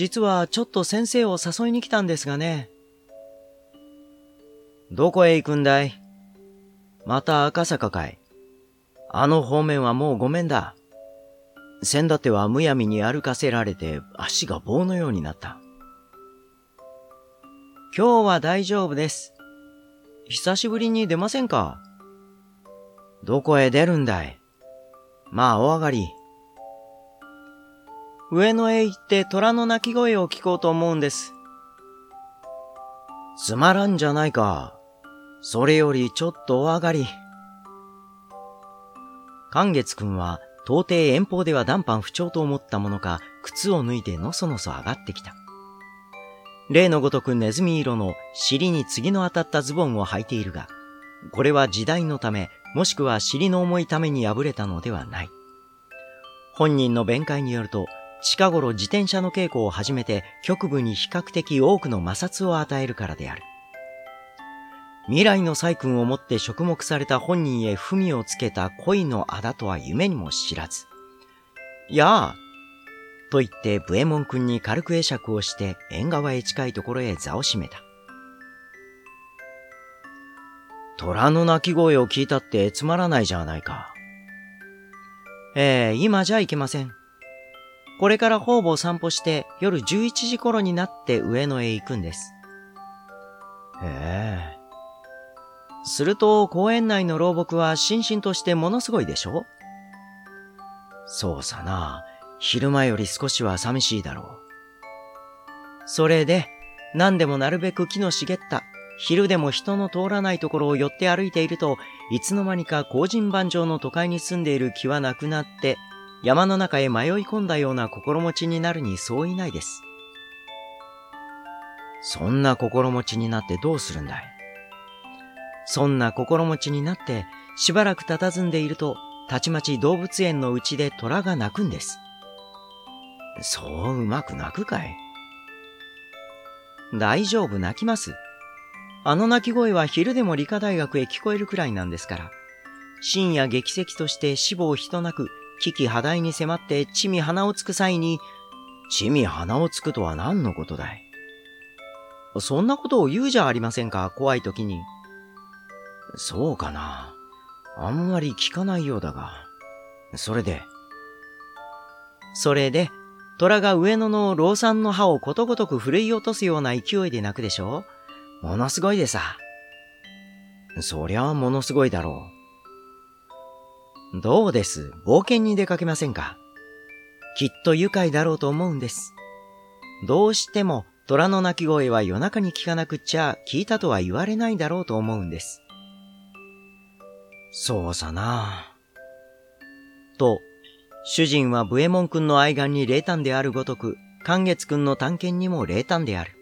実はちょっと先生を誘いに来たんですがね。どこへ行くんだい？また赤坂かいあの方面はもうごめんだ。先だってはむやみに歩かせられて足が棒のようになった。今日は大丈夫です。久しぶりに出ませんか？どこへ出るんだい？まあお上がり。上野へ行って虎の鳴き声を聞こうと思うんです。つまらんじゃないか。それよりちょっとお上がり。寛月くんは到底遠方では談判不調と思ったものか、靴を脱いでのそのそ上がってきた。例のごとくネズミ色の尻に次の当たったズボンを履いているが、これは時代のため、もしくは尻の重いために破れたのではない。本人の弁解によると、近頃自転車の稽古を始めて局部に比較的多くの摩擦を与えるからである。未来の細君をもって触目された本人へ文をつけた恋のあだとは夢にも知らず。やあ、と言ってブエモン君に軽く会釈をして縁側へ近いところへ座を閉めた。虎の鳴き声を聞いたってつまらないじゃないか。ええー、今じゃいけません。これから方々散歩して夜11時頃になって上野へ行くんです。へえ。すると公園内の老木は心身としてものすごいでしょ？そうさな。昼間より少しは寂しいだろう。それで、何でもなるべく木の茂った、昼でも人の通らないところを寄って歩いているといつの間にか工人番上の都会に住んでいる気はなくなって、山の中へ迷い込んだような心持ちになるにそういないです。そんな心持ちになってどうするんだい？そんな心持ちになってしばらく佇んでいると、たちまち動物園のうちで虎が鳴くんです。そううまく鳴くかい？大丈夫泣きます。あの鳴き声は昼でも理科大学へ聞こえるくらいなんですから。深夜劇石として死亡人なく、危機破題に迫って地味鼻をつく際に、地味鼻をつくとは何のことだいそんなことを言うじゃありませんか、怖い時に。そうかな。あんまり聞かないようだが。それで。それで、虎が上野の老産の歯をことごとく振るい落とすような勢いで鳴くでしょものすごいでさ。そりゃあものすごいだろう。どうです？冒険に出かけませんか？きっと愉快だろうと思うんです。どうしても虎の鳴き声は夜中に聞かなくっちゃ聞いたとは言われないだろうと思うんです。そうさな。と、主人はブエモン君の愛玩に冷淡であるごとく、寛月君の探検にも冷淡である。